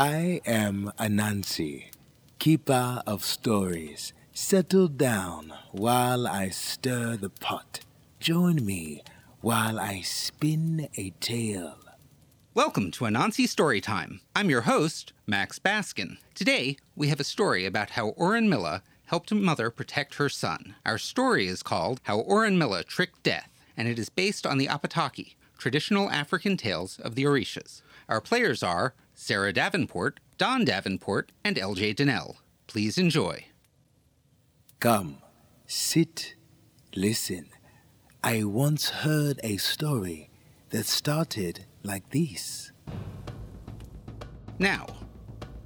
I am Anansi, keeper of stories. Settle down while I stir the pot. Join me while I spin a tale. Welcome to Anansi Storytime. I'm your host, Max Baskin. Today, we have a story about how Orunmila helped a mother protect her son. Our story is called How Orunmila Tricked Death, and it is based on the Apataki, traditional African tales of the Orishas. Our players are Sarah Davenport, Don Davenport, and LJ Donnell. Please enjoy. Come, sit, listen. I once heard a story that started like this. Now,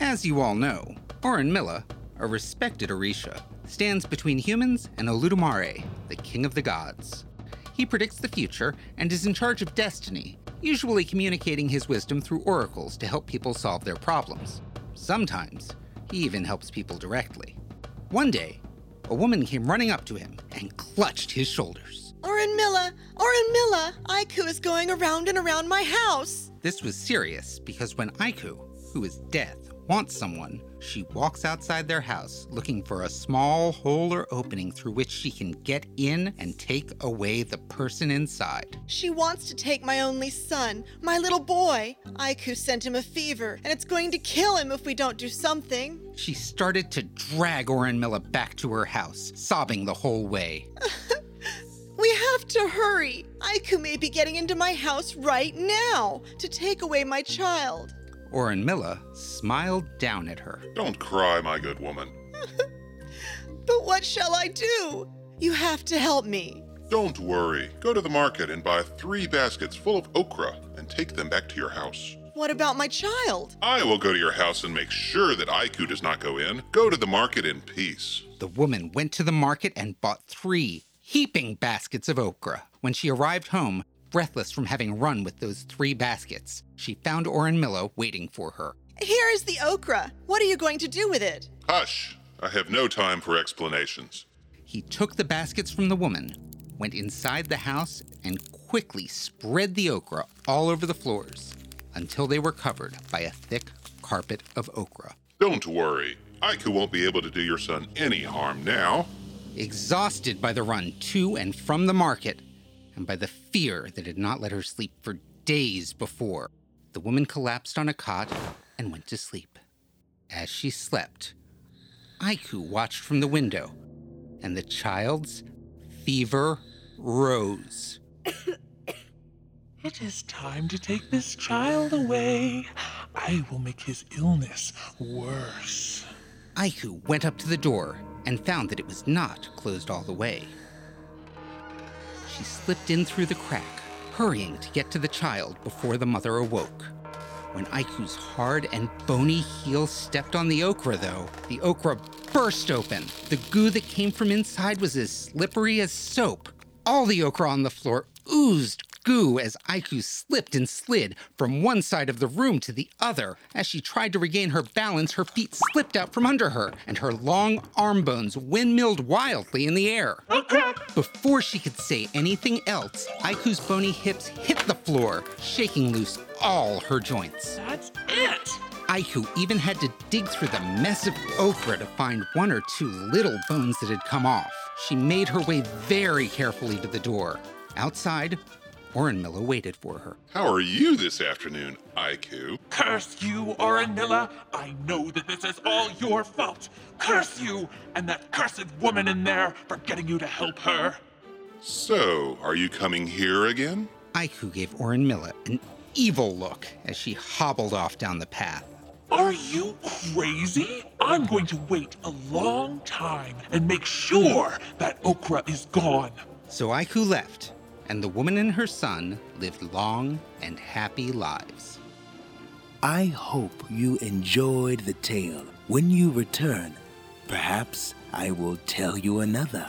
as you all know, Orunmila, a respected Orisha, stands between humans and Olodumare, the king of the gods. He predicts the future and is in charge of destiny, usually communicating his wisdom through oracles to help people solve their problems. Sometimes, he even helps people directly. One day, a woman came running up to him and clutched his shoulders. Orunmila, Oren Milla, Aiku is going around and around my house. This was serious because when Aiku, who is death, wants someone, she walks outside their house looking for a small hole or opening through which she can get in and take away the person inside. She wants to take my only son, my little boy. Aiku sent him a fever, and it's going to kill him if we don't do something. She started to drag Orunmila back to her house, sobbing the whole way. We have to hurry. Aiku may be getting into my house right now to take away my child. Orunmila smiled down at her. Don't cry, my good woman. But what shall I do? You have to help me. Don't worry. Go to the market and buy three baskets full of okra and take them back to your house. What about my child? I will go to your house and make sure that Aiku does not go in. Go to the market in peace. The woman went to the market and bought three heaping baskets of okra. When she arrived home, breathless from having run with those three baskets, she found Orunmila waiting for her. Here is the okra. What are you going to do with it? Hush! I have no time for explanations. He took the baskets from the woman, went inside the house, and quickly spread the okra all over the floors until they were covered by a thick carpet of okra. Don't worry. Aiku won't be able to do your son any harm now. Exhausted by the run to and from the market, and by the fear that had not let her sleep for days before, the woman collapsed on a cot and went to sleep. As she slept, Aiku watched from the window, and the child's fever rose. It is time to take this child away. I will make his illness worse. Aiku went up to the door and found that it was not closed all the way. She slipped in through the crack, hurrying to get to the child before the mother awoke. When Aiku's hard and bony heel stepped on the okra, though, the okra burst open. The goo that came from inside was as slippery as soap. All the okra on the floor oozed goo as Aiku slipped and slid from one side of the room to the other. As she tried to regain her balance, her feet slipped out from under her, and her long arm bones windmilled wildly in the air. Before she could say anything else, Aiku's bony hips hit the floor, shaking loose all her joints. That's it. Aiku even had to dig through the mess of okra to find one or two little bones that had come off. She made her way very carefully to the door. Outside, Orunmila waited for her. How are you this afternoon, Aiku? Curse you, Orunmila. I know that this is all your fault. Curse you and that cursed woman in there for getting you to help her. So, are you coming here again? Aiku gave Orunmila an evil look as she hobbled off down the path. Are you crazy? I'm going to wait a long time and make sure that okra is gone. So Aiku left, and the woman and her son lived long and happy lives. I hope you enjoyed the tale. When you return, perhaps I will tell you another.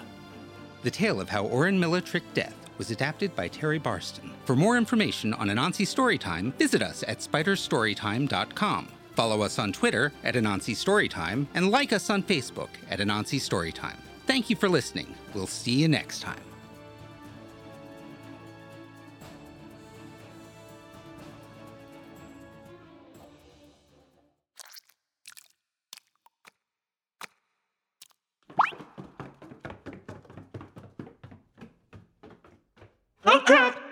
The tale of how Oren tricked death was adapted by Terry Barston. For more information on Anansi Storytime, visit us at spiderstorytime.com. Follow us on Twitter at Anansi Storytime and like us on Facebook at Anansi Storytime. Thank you for listening. We'll see you next time. Oh crap!